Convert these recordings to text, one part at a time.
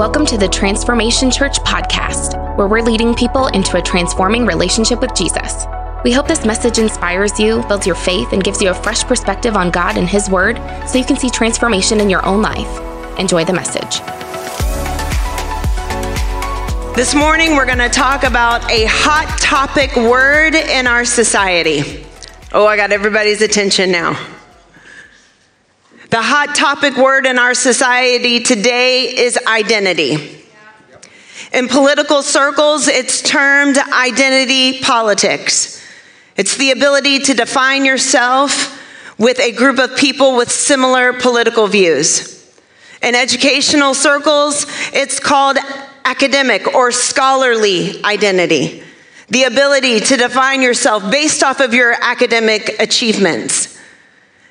Welcome to the Transformation Church podcast, where we're leading people into a transforming relationship with Jesus. We hope this message inspires you, builds your faith, and gives you a fresh perspective on God and His Word so you can see transformation in your own life. Enjoy the message. This morning, we're going to talk about a hot topic word in our society. Oh, I got everybody's attention now. The hot topic word in our society today is identity. In political circles, it's termed identity politics. It's the ability to define yourself with a group of people with similar political views. In educational circles, it's called academic or scholarly identity. The ability to define yourself based off of your academic achievements.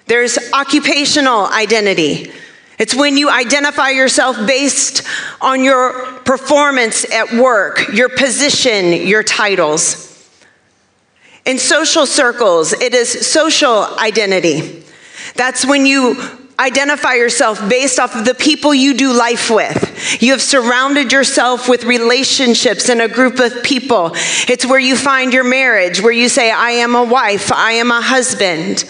There's occupational identity. It's when you identify yourself based on your performance at work, your position, your titles. In social circles, it is social identity. That's when you identify yourself based off of the people you do life with. You have surrounded yourself with relationships and a group of people. It's where you find your marriage, where you say, I am a wife, I am a husband.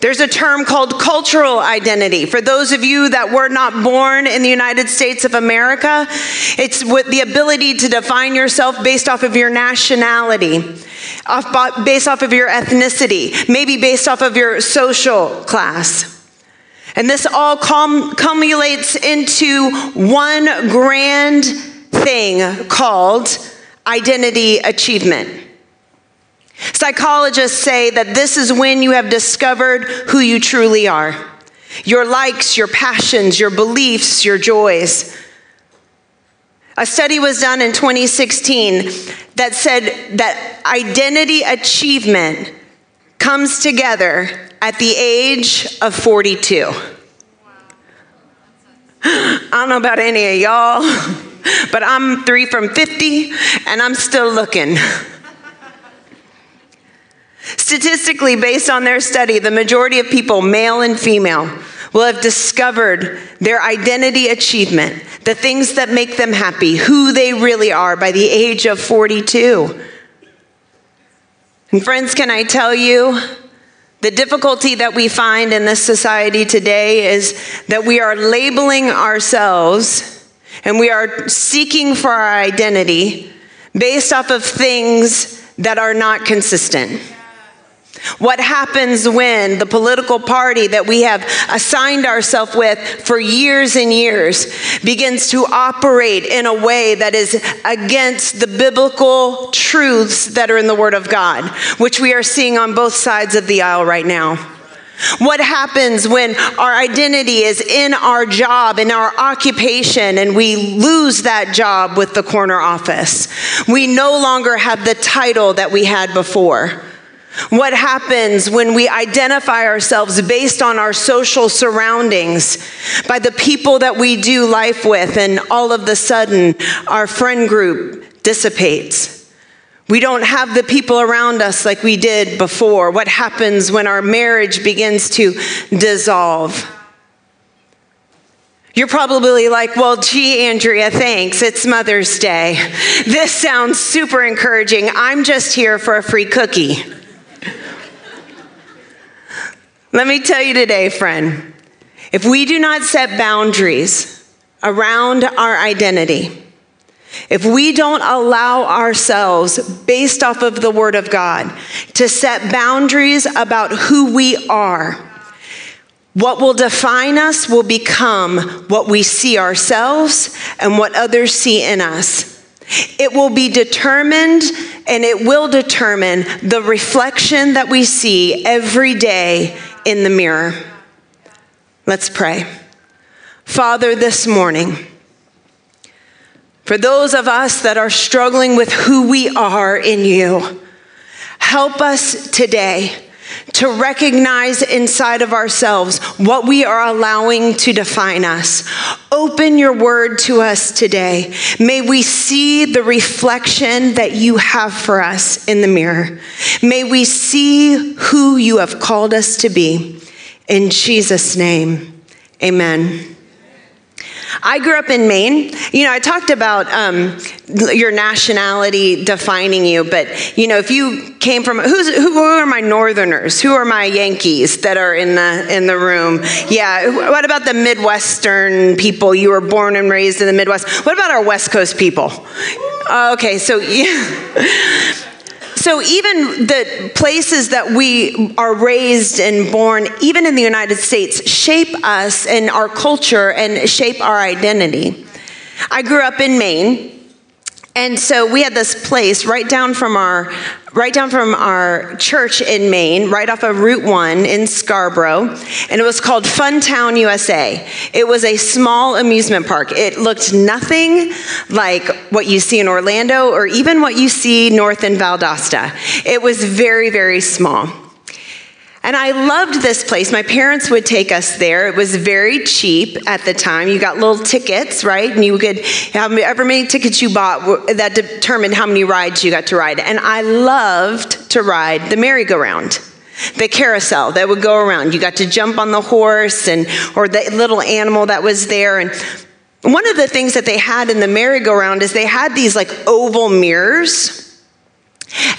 There's a term called cultural identity. For those of you that were not born in the United States of America, it's with the ability to define yourself based off of your nationality, off, based off of your ethnicity, maybe based off of your social class. And this all cum- cumulates into one grand thing called identity achievement. Psychologists say that this is when you have discovered who you truly are your likes, your passions, your beliefs, your joys. A study was done in 2016 that said that identity achievement comes together at the age of 42. I don't know about any of y'all, but I'm three from 50 and I'm still looking. Statistically, based on their study, the majority of people, male and female, will have discovered their identity achievement, the things that make them happy, who they really are by the age of 42. And, friends, can I tell you, the difficulty that we find in this society today is that we are labeling ourselves and we are seeking for our identity based off of things that are not consistent. What happens when the political party that we have assigned ourselves with for years and years begins to operate in a way that is against the biblical truths that are in the Word of God, which we are seeing on both sides of the aisle right now? What happens when our identity is in our job, in our occupation, and we lose that job with the corner office? We no longer have the title that we had before. What happens when we identify ourselves based on our social surroundings, by the people that we do life with, and all of the sudden our friend group dissipates? We don't have the people around us like we did before. What happens when our marriage begins to dissolve? You're probably like, well, gee, Andrea, thanks. It's Mother's Day. This sounds super encouraging. I'm just here for a free cookie. Let me tell you today, friend, if we do not set boundaries around our identity, if we don't allow ourselves, based off of the Word of God, to set boundaries about who we are, what will define us will become what we see ourselves and what others see in us. It will be determined and it will determine the reflection that we see every day in the mirror. Let's pray. Father, this morning, for those of us that are struggling with who we are in you, help us today to recognize inside of ourselves what we are allowing to define us. Open your word to us today. May we see the reflection that you have for us in the mirror. May we see who you have called us to be. In Jesus' name, amen. I grew up in Maine. You know, I talked about um, your nationality defining you, but you know, if you came from who's who are my Northerners? Who are my Yankees that are in the in the room? Yeah. What about the Midwestern people? You were born and raised in the Midwest. What about our West Coast people? Okay, so yeah. So, even the places that we are raised and born, even in the United States, shape us and our culture and shape our identity. I grew up in Maine. And so we had this place right down from our right down from our church in Maine, right off of Route 1 in Scarborough, and it was called Fun Town USA. It was a small amusement park. It looked nothing like what you see in Orlando or even what you see north in Valdosta. It was very very small. And I loved this place. My parents would take us there. It was very cheap at the time. You got little tickets, right? And you could, have however many tickets you bought, that determined how many rides you got to ride. And I loved to ride the merry-go-round the carousel that would go around. You got to jump on the horse and or the little animal that was there. And one of the things that they had in the merry-go-round is they had these like oval mirrors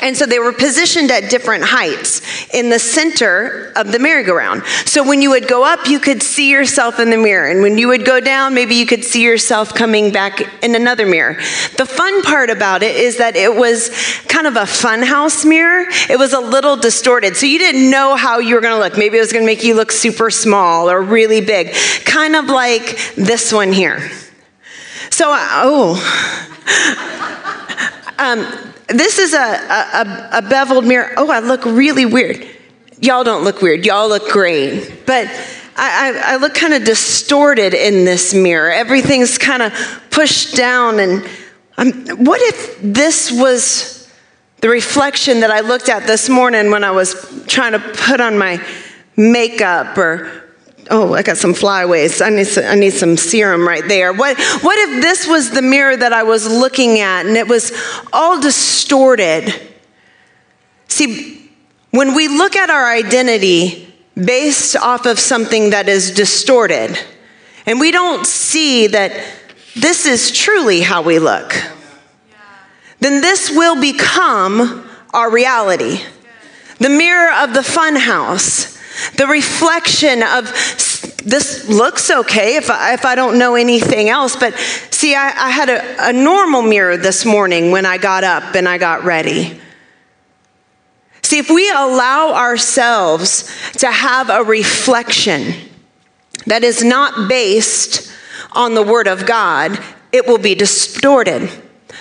and so they were positioned at different heights in the center of the merry-go-round. So when you would go up, you could see yourself in the mirror. And when you would go down, maybe you could see yourself coming back in another mirror. The fun part about it is that it was kind of a funhouse mirror. It was a little distorted. So you didn't know how you were going to look. Maybe it was going to make you look super small or really big, kind of like this one here. So, oh. um, this is a, a, a, beveled mirror. Oh, I look really weird. Y'all don't look weird. Y'all look great. But I, I, I look kind of distorted in this mirror. Everything's kind of pushed down. And I'm, what if this was the reflection that I looked at this morning when I was trying to put on my makeup or oh, I got some flyaways. I need some, I need some serum right there. What, what if this was the mirror that I was looking at and it was all distorted? See, when we look at our identity based off of something that is distorted, and we don't see that this is truly how we look, then this will become our reality. The mirror of the funhouse the reflection of this looks okay if I, if I don't know anything else. But see, I, I had a, a normal mirror this morning when I got up and I got ready. See, if we allow ourselves to have a reflection that is not based on the Word of God, it will be distorted.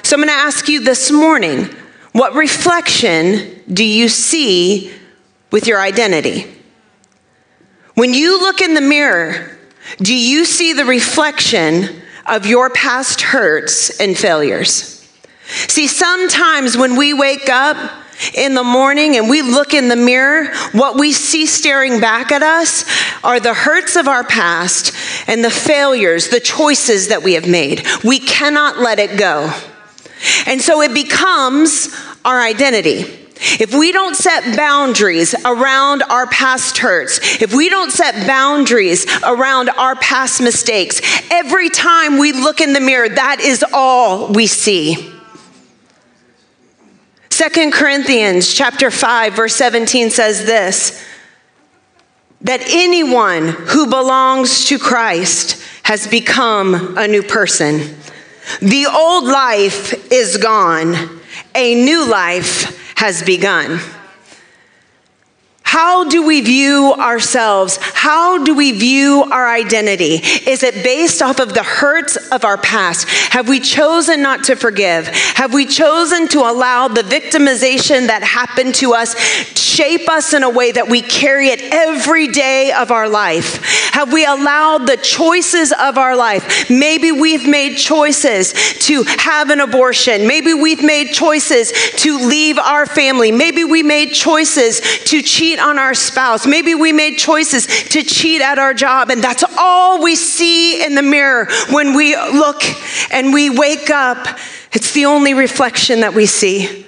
So I'm going to ask you this morning what reflection do you see with your identity? When you look in the mirror, do you see the reflection of your past hurts and failures? See, sometimes when we wake up in the morning and we look in the mirror, what we see staring back at us are the hurts of our past and the failures, the choices that we have made. We cannot let it go. And so it becomes our identity. If we don't set boundaries around our past hurts, if we don't set boundaries around our past mistakes, every time we look in the mirror, that is all we see. Second Corinthians chapter 5 verse 17 says this that anyone who belongs to Christ has become a new person. The old life is gone. A new life has begun. How do we view ourselves? How do we view our identity? Is it based off of the hurts of our past? Have we chosen not to forgive? Have we chosen to allow the victimization that happened to us shape us in a way that we carry it every day of our life? Have we allowed the choices of our life? Maybe we've made choices to have an abortion. Maybe we've made choices to leave our family. Maybe we made choices to cheat on our spouse. Maybe we made choices to cheat at our job, and that's all we see in the mirror when we look and we wake up. It's the only reflection that we see.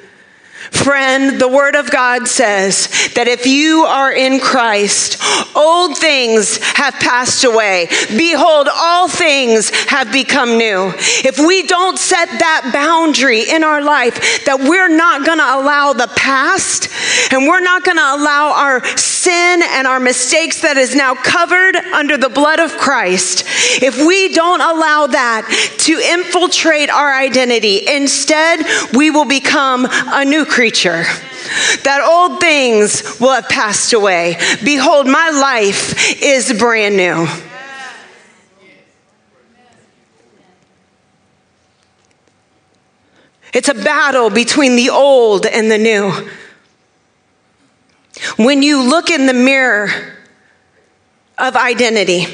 Friend, the Word of God says that if you are in Christ, old things have passed away. Behold, all things have become new. If we don't set that boundary in our life, that we're not going to allow the past and we're not going to allow our sin and our mistakes that is now covered under the blood of Christ, if we don't allow that to infiltrate our identity, instead, we will become a new creature. That old things will have passed away. Behold, my life is brand new. It's a battle between the old and the new. When you look in the mirror of identity,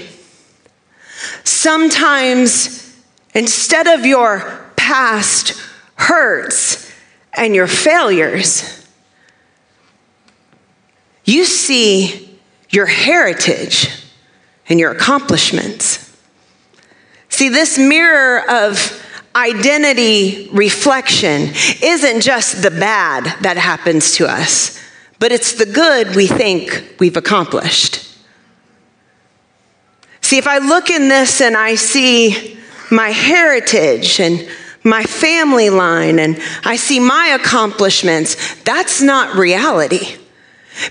sometimes instead of your past hurts and your failures, you see your heritage and your accomplishments. See, this mirror of identity reflection isn't just the bad that happens to us, but it's the good we think we've accomplished. See, if I look in this and I see my heritage and my family line and I see my accomplishments, that's not reality.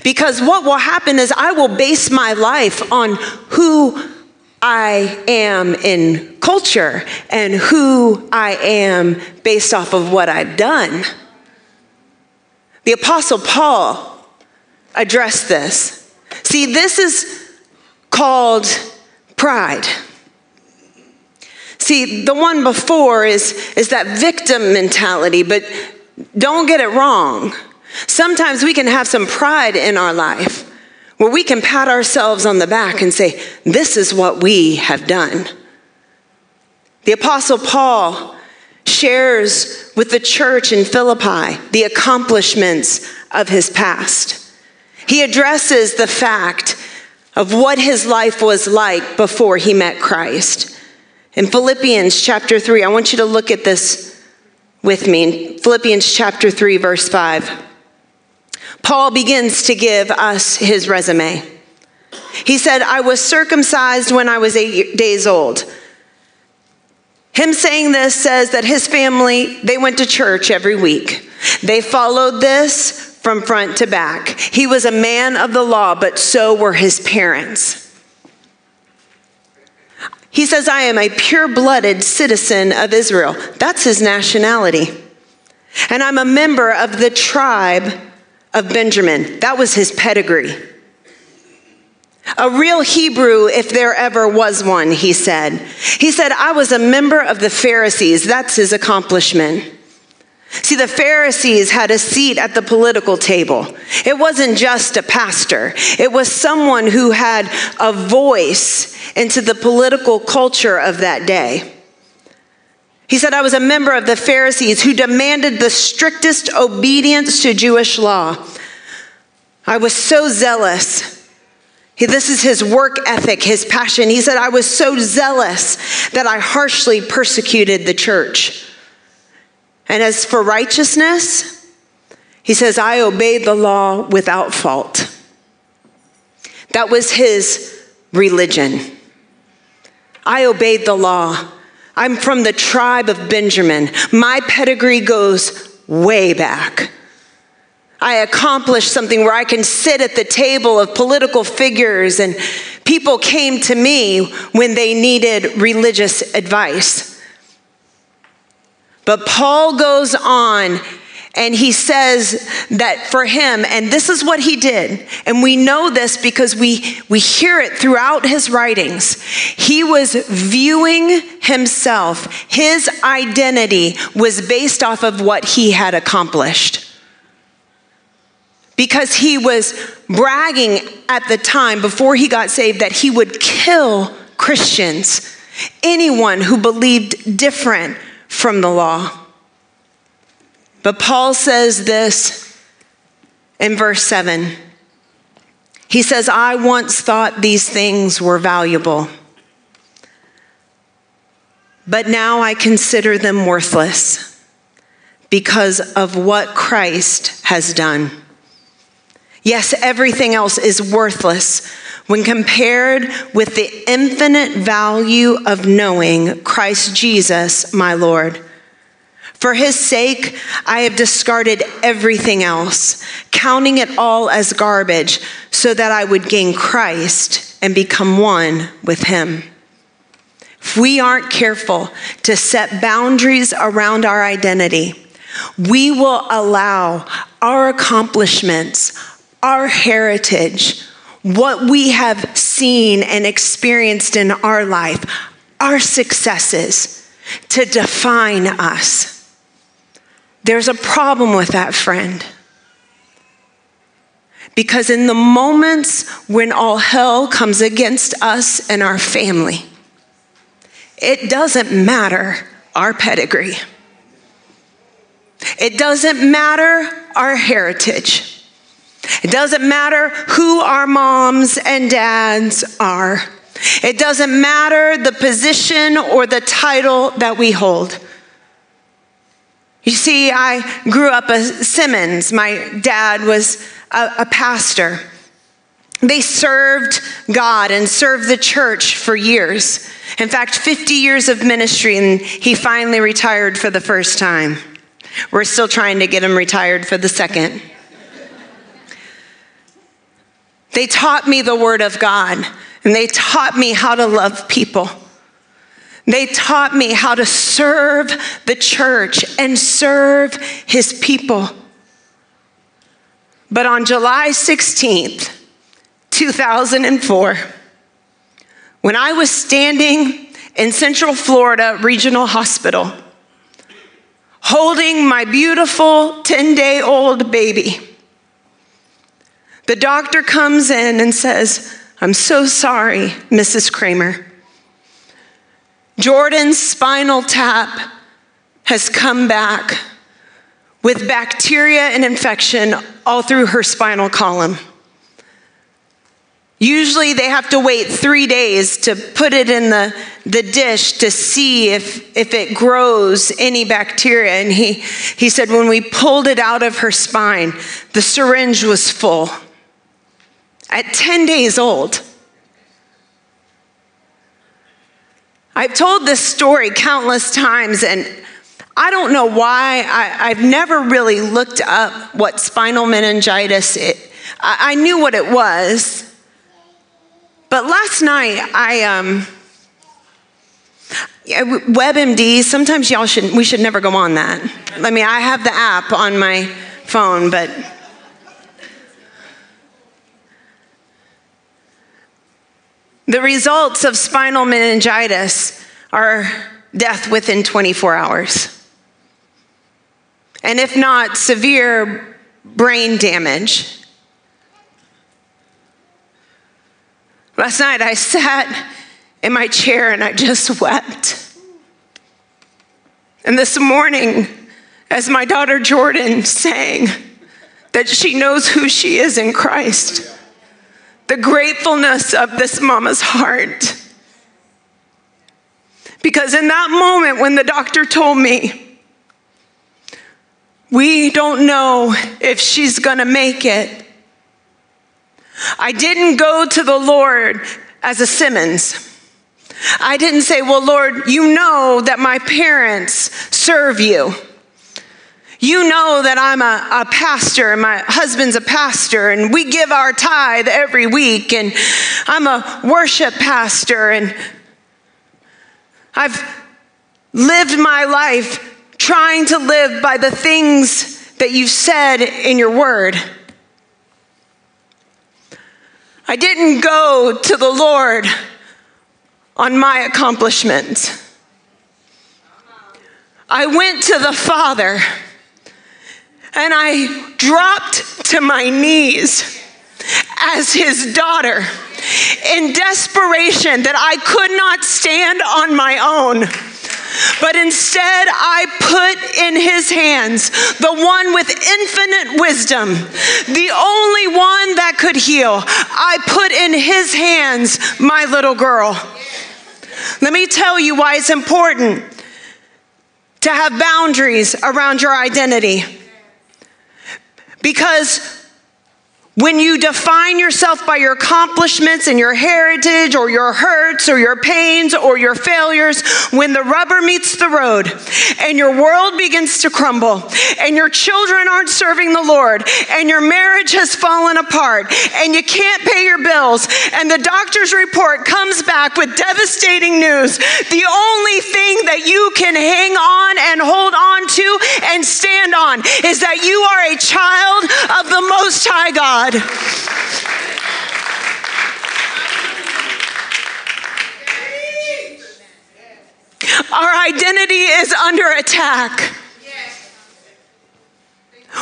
Because what will happen is I will base my life on who I am in culture and who I am based off of what I've done. The Apostle Paul addressed this. See, this is called pride. See, the one before is, is that victim mentality, but don't get it wrong. Sometimes we can have some pride in our life where we can pat ourselves on the back and say, This is what we have done. The Apostle Paul shares with the church in Philippi the accomplishments of his past. He addresses the fact of what his life was like before he met Christ. In Philippians chapter 3, I want you to look at this with me. In Philippians chapter 3, verse 5. Paul begins to give us his resume. He said, I was circumcised when I was eight days old. Him saying this says that his family, they went to church every week. They followed this from front to back. He was a man of the law, but so were his parents. He says, I am a pure blooded citizen of Israel. That's his nationality. And I'm a member of the tribe of Benjamin. That was his pedigree. A real Hebrew, if there ever was one, he said. He said, I was a member of the Pharisees. That's his accomplishment. See, the Pharisees had a seat at the political table. It wasn't just a pastor, it was someone who had a voice into the political culture of that day. He said, I was a member of the Pharisees who demanded the strictest obedience to Jewish law. I was so zealous. This is his work ethic, his passion. He said, I was so zealous that I harshly persecuted the church. And as for righteousness, he says, I obeyed the law without fault. That was his religion. I obeyed the law I'm from the tribe of Benjamin. My pedigree goes way back. I accomplished something where I can sit at the table of political figures, and people came to me when they needed religious advice. But Paul goes on and he says that for him, and this is what he did, and we know this because we, we hear it throughout his writings. He was viewing himself, his identity was based off of what he had accomplished. Because he was bragging at the time before he got saved that he would kill Christians, anyone who believed different from the law. But Paul says this in verse 7. He says, I once thought these things were valuable, but now I consider them worthless because of what Christ has done. Yes, everything else is worthless when compared with the infinite value of knowing Christ Jesus, my Lord. For his sake, I have discarded everything else, counting it all as garbage, so that I would gain Christ and become one with him. If we aren't careful to set boundaries around our identity, we will allow our accomplishments, our heritage, what we have seen and experienced in our life, our successes, to define us. There's a problem with that, friend. Because in the moments when all hell comes against us and our family, it doesn't matter our pedigree. It doesn't matter our heritage. It doesn't matter who our moms and dads are. It doesn't matter the position or the title that we hold. You see, I grew up a Simmons. My dad was a, a pastor. They served God and served the church for years. In fact, 50 years of ministry, and he finally retired for the first time. We're still trying to get him retired for the second. They taught me the Word of God, and they taught me how to love people. They taught me how to serve the church and serve his people. But on July 16th, 2004, when I was standing in Central Florida Regional Hospital, holding my beautiful 10 day old baby, the doctor comes in and says, I'm so sorry, Mrs. Kramer. Jordan's spinal tap has come back with bacteria and infection all through her spinal column. Usually they have to wait three days to put it in the, the dish to see if, if it grows any bacteria. And he, he said, when we pulled it out of her spine, the syringe was full. At 10 days old, I've told this story countless times, and I don't know why. I, have never really looked up what spinal meningitis is. I, I, knew what it was. But last night, I, um, WebMD, sometimes y'all should, we should never go on that. I mean, I have the app on my phone, but The results of spinal meningitis are death within 24 hours. And if not, severe brain damage. Last night I sat in my chair and I just wept. And this morning, as my daughter Jordan sang that she knows who she is in Christ the gratefulness of this mama's heart. Because in that moment when the doctor told me, we don't know if she's gonna make it, I didn't go to the Lord as a Simmons. I didn't say, Well, Lord, you know that my parents serve you. You know that I'm a, a, pastor and my husband's a pastor, and we give our tithe every week, and I'm a worship pastor, and I've lived my life trying to live by the things that you've said in your word. I didn't go to the Lord on my accomplishments. I went to the Father and I dropped to my knees as his daughter in desperation that I could not stand on my own. But instead, I put in his hands the one with infinite wisdom, the only one that could heal. I put in his hands my little girl. Let me tell you why it's important to have boundaries around your identity. Because when you define yourself by your accomplishments and your heritage or your hurts or your pains or your failures, when the rubber meets the road and your world begins to crumble and your children aren't serving the Lord and your marriage has fallen apart and you can't pay your bills and the doctor's report comes back with devastating news, the only thing that you can hang on and hold on to and stand on is that you are a child of the Most High God. God. Our identity is under attack.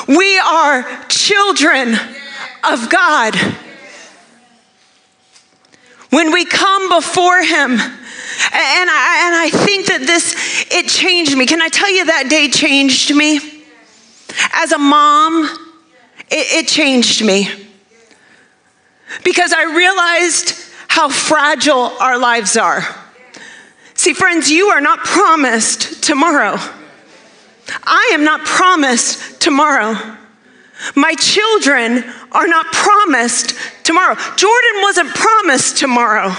We are children of God. When we come before Him, and I, and I think that this, it changed me. Can I tell you that day changed me? As a mom, it, it changed me because I realized how fragile our lives are. See, friends, you are not promised tomorrow. I am not promised tomorrow. My children are not promised tomorrow. Jordan wasn't promised tomorrow.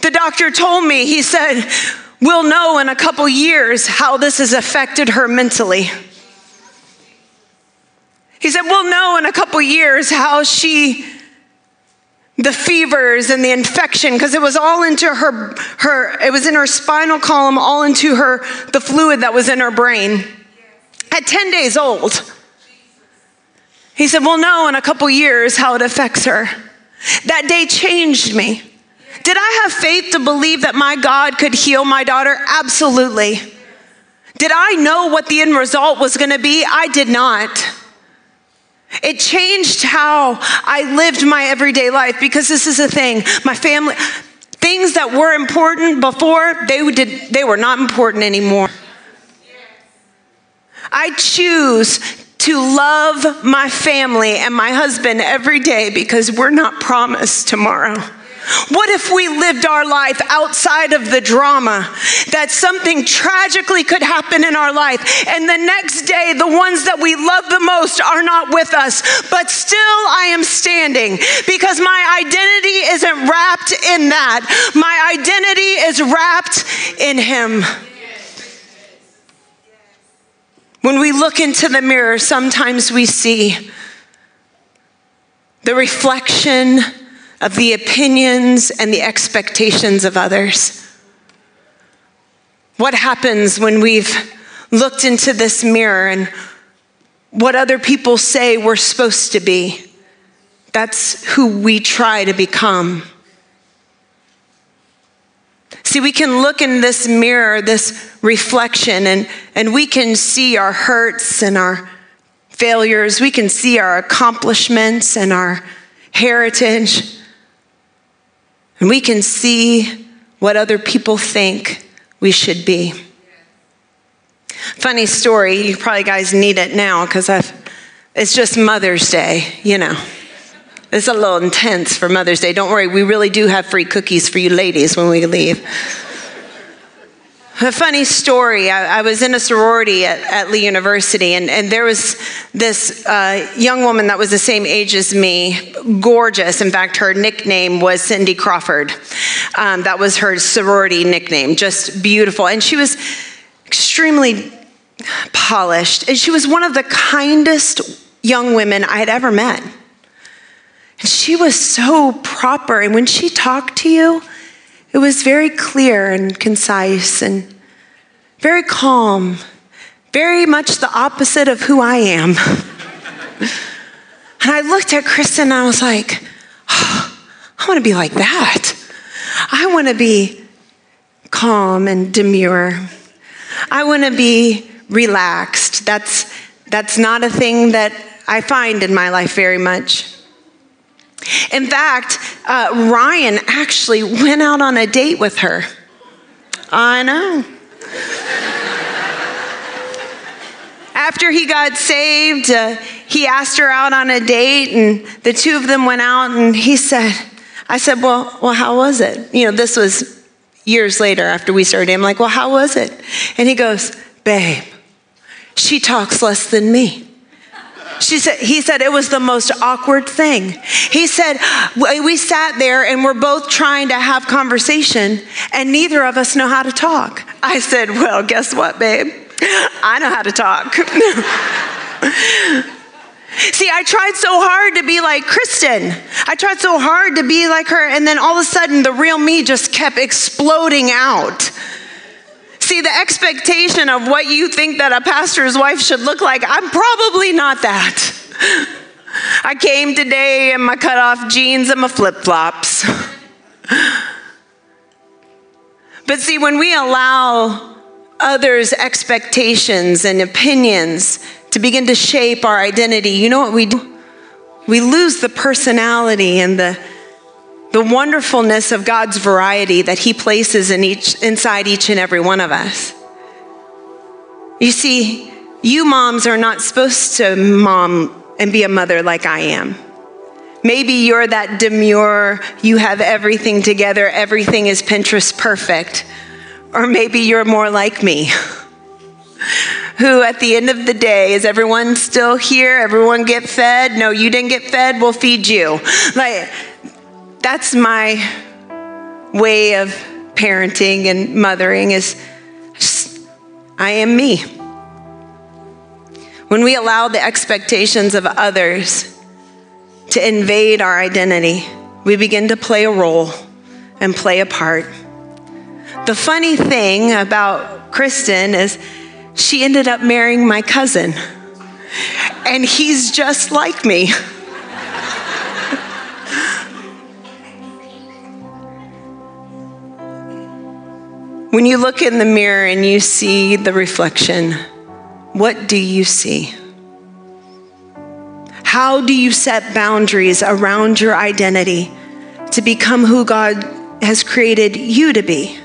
The doctor told me, he said, We'll know in a couple years how this has affected her mentally. He said, We'll know in a couple years how she, the fevers and the infection, because it was all into her, her, it was in her spinal column, all into her, the fluid that was in her brain. At 10 days old. He said, We'll know in a couple years how it affects her. That day changed me. Did I have faith to believe that my God could heal my daughter? Absolutely. Did I know what the end result was going to be? I did not. It changed how I lived my everyday life because this is a thing. My family, things that were important before, they, did, they were not important anymore. I choose to love my family and my husband every day because we're not promised tomorrow. What if we lived our life outside of the drama? That something tragically could happen in our life, and the next day, the ones that we love the most are not with us, but still I am standing because my identity isn't wrapped in that. My identity is wrapped in Him. When we look into the mirror, sometimes we see the reflection of the opinions and the expectations of others. What happens when we've looked into this mirror and what other people say we're supposed to be? That's who we try to become. See, we can look in this mirror, this reflection, and, and we can see our hurts and our failures. We can see our accomplishments and our heritage. And we can see what other people think we should be. Funny story, you probably guys need it now because it's just Mother's Day, you know. It's a little intense for Mother's Day. Don't worry, we really do have free cookies for you ladies when we leave. A funny story. I, I, was in a sorority at, at Lee University, and, and there was this uh, young woman that was the same age as me, gorgeous. In fact, her nickname was Cindy Crawford. Um, that was her sorority nickname, just beautiful. And she was extremely polished, and she was one of the kindest young women I had ever met. And she was so proper, and when she talked to you, it was very clear and concise and very calm, very much the opposite of who I am. and I looked at Kristen and I was like, oh, I want to be like that. I want to be calm and demure. I want to be relaxed. That's, that's not a thing that I find in my life very much. In fact, uh, Ryan actually went out on a date with her. I know. After he got saved, uh, he asked her out on a date, and the two of them went out, and he said, I said, well, well, how was it? You know, this was years later after we started. I'm like, well, how was it? And he goes, babe, she talks less than me. She said, he said it was the most awkward thing. He said, we sat there and we're both trying to have conversation and neither of us know how to talk. I said, well, guess what, babe? I know how to talk. See, I tried so hard to be like Kristen. I tried so hard to be like her, and then all of a sudden, the real me just kept exploding out. See, the expectation of what you think that a pastor's wife should look like, I'm probably not that. I came today in my cutoff jeans and my flip flops. but see, when we allow others' expectations and opinions to begin to shape our identity, you know what we do? We lose the personality and the, the wonderfulness of God's variety that He places in each, inside each and every one of us. You see, you moms are not supposed to mom and be a mother like I am. Maybe you're that demure, you have everything together, everything is Pinterest perfect. Or maybe you're more like me. who at the end of the day is everyone still here everyone get fed no you didn't get fed we'll feed you like that's my way of parenting and mothering is i am me when we allow the expectations of others to invade our identity we begin to play a role and play a part the funny thing about kristen is she ended up marrying my cousin. And he's just like me. When you look in the mirror and you see the reflection, what do you see? How do you set boundaries around your identity to become who God has created you to be?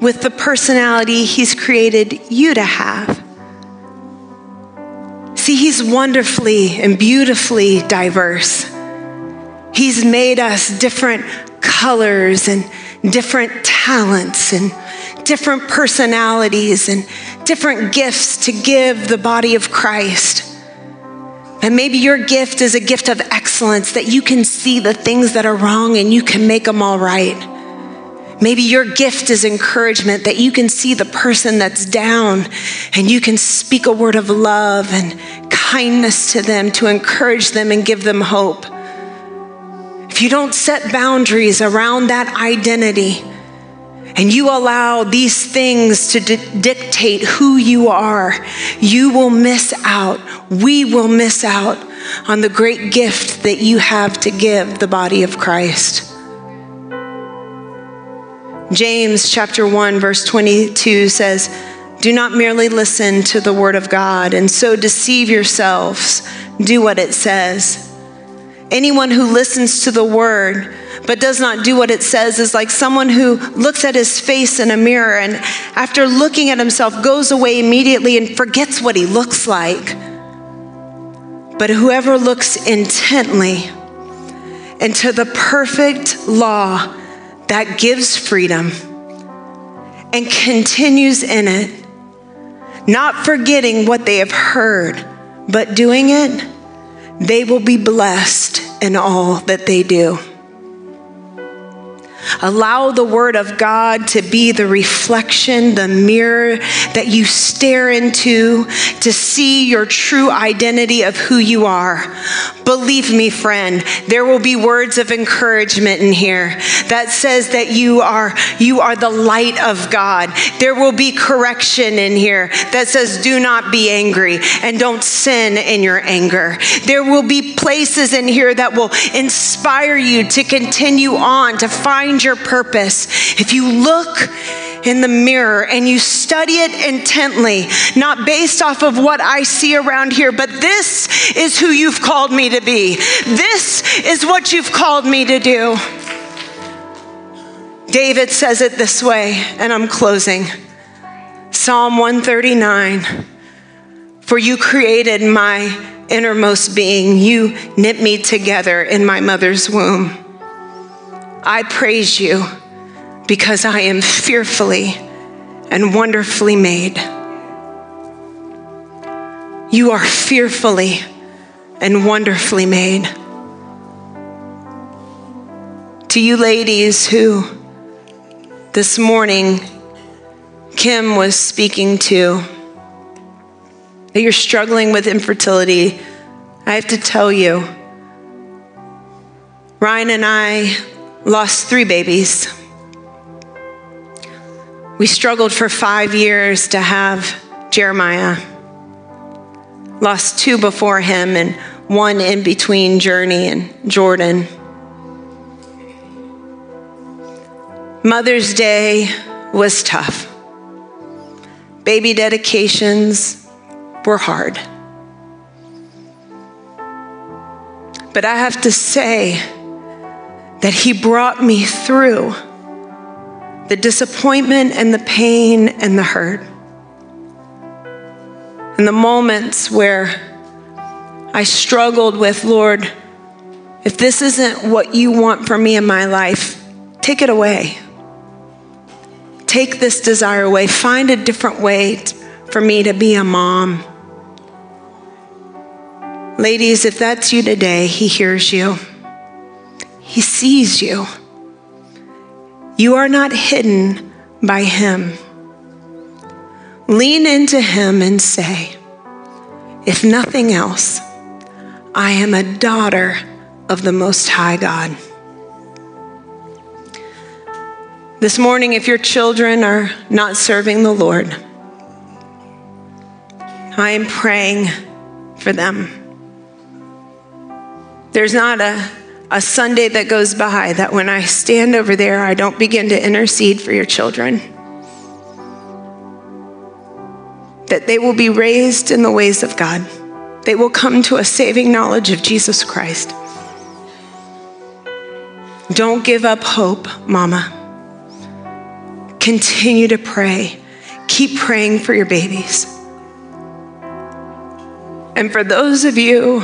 with the personality He's created you to have. See, He's wonderfully and beautifully diverse. He's made us different colors and different talents and different personalities and different gifts to give the body of Christ. And maybe your gift is a gift of excellence that you can see the things that are wrong and you can make them all right. Maybe your gift is encouragement that you can see the person that's down and you can speak a word of love and kindness to them to encourage them and give them hope. If you don't set boundaries around that identity and you allow these things to di- dictate who you are, you will miss out. We will miss out on the great gift that you have to give the body of Christ. James chapter 1 verse 22 says, "Do not merely listen to the word of God and so deceive yourselves. Do what it says. Anyone who listens to the word but does not do what it says is like someone who looks at his face in a mirror and after looking at himself goes away immediately and forgets what he looks like. But whoever looks intently into the perfect law that gives freedom and continues in it, not forgetting what they have heard, but doing it, they will be blessed in all that they do. Allow the Word of God to be the reflection, the mirror that you stare into to see your true identity of who you are. Believe me, friend, there will be words of encouragement in here that says that you are you are the light of God. There will be correction in here that says do not be angry and don't sin in your anger. There will be places in here that will inspire you to continue on to find your purpose. If you look in the mirror and you study it intently, not based off of what I see around here, but this is who you've called me to be. This is what you've called me to do. David says it this way, and I'm closing Psalm 139 For you created my innermost being, you knit me together in my mother's womb. I praise you because I am fearfully and wonderfully made. You are fearfully and wonderfully made. To you ladies who this morning Kim was speaking to, that you're struggling with infertility, I have to tell you, Ryan and I lost three babies. We struggled for five years to have Jeremiah. Lost two before him and one in between Journey and Jordan. Mother's Day was tough. Baby dedications were hard. But I have to say that He brought me through the disappointment and the pain and the hurt. And the moments where I struggled with, Lord, if this isn't what you want for me in my life, take it away. Take this desire away. Find a different way for me to be a mom. Ladies, if that's you today, He hears you, He sees you. You are not hidden by Him. Lean into Him and say, if nothing else, I am a daughter of the Most High God. This morning, if your children are not serving the Lord, I am praying for them. There's not a a Sunday that goes by that when I stand over there, I don't begin to intercede for your children. That they will be raised in the ways of God. They will come to a saving knowledge of Jesus Christ. Don't give up hope, Mama. Continue to pray. Keep praying for your babies. And for those of you,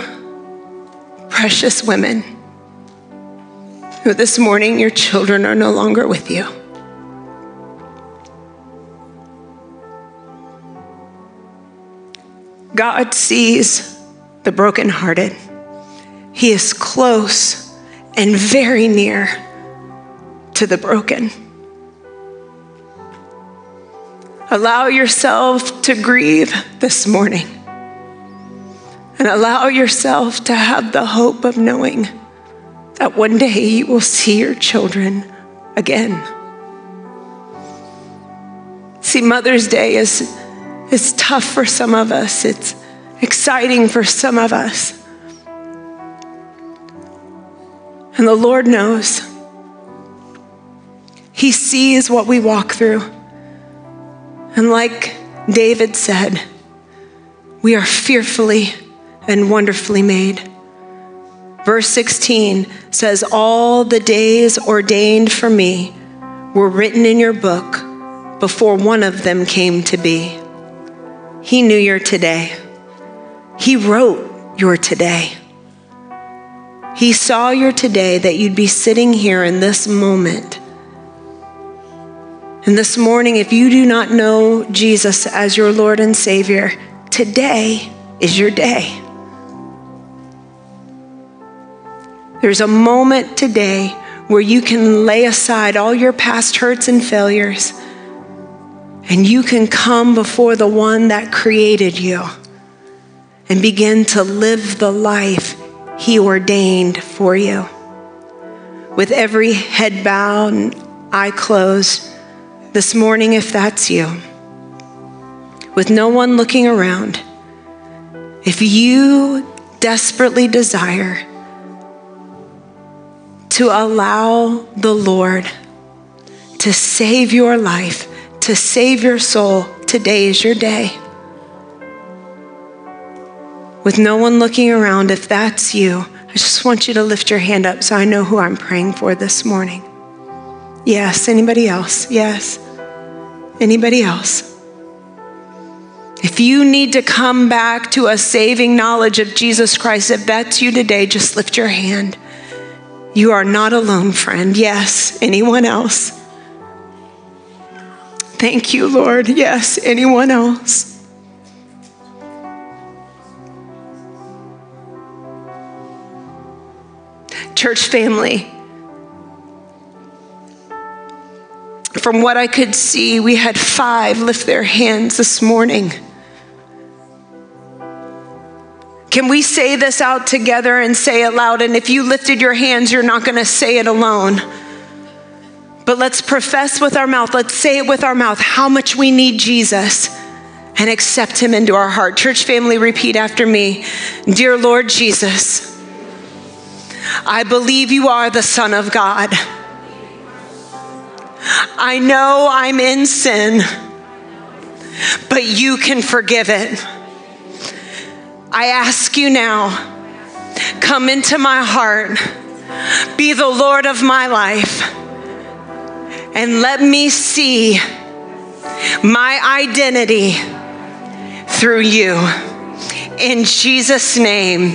precious women, who this morning your children are no longer with you. God sees the brokenhearted. He is close and very near to the broken. Allow yourself to grieve this morning and allow yourself to have the hope of knowing that one day you will see your children again. See, Mother's Day is, is tough for some of us, it's exciting for some of us. And the Lord knows. He sees what we walk through. And like David said, we are fearfully and wonderfully made. Verse 16 says, All the days ordained for me were written in your book before one of them came to be. He knew your today. He wrote your today. He saw your today that you'd be sitting here in this moment. And this morning, if you do not know Jesus as your Lord and Savior, today is your day. There's a moment today where you can lay aside all your past hurts and failures and you can come before the one that created you and begin to live the life he ordained for you. With every head bowed and eye closed, this morning, if that's you, with no one looking around, if you desperately desire to allow the Lord to save your life, to save your soul, today is your day. With no one looking around, if that's you, I just want you to lift your hand up so I know who I'm praying for this morning. Yes, anybody else? Yes. Anybody else? If you need to come back to a saving knowledge of Jesus Christ, if that's you today, just lift your hand. You are not alone, friend. Yes, anyone else? Thank you, Lord. Yes, anyone else? Church family, from what I could see, we had five lift their hands this morning. Can we say this out together and say it loud? And if you lifted your hands, you're not going to say it alone. But let's profess with our mouth, let's say it with our mouth how much we need Jesus and accept him into our heart. Church family, repeat after me Dear Lord Jesus, I believe you are the Son of God. I know I'm in sin, but you can forgive it. I ask you now, come into my heart, be the Lord of my life, and let me see my identity through you. In Jesus' name,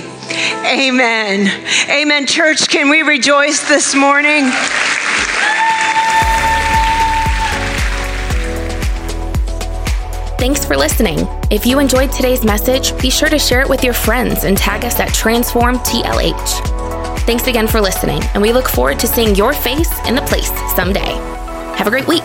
amen. Amen. Church, can we rejoice this morning? Thanks for listening. If you enjoyed today's message, be sure to share it with your friends and tag us at TransformTLH. Thanks again for listening, and we look forward to seeing your face in the place someday. Have a great week.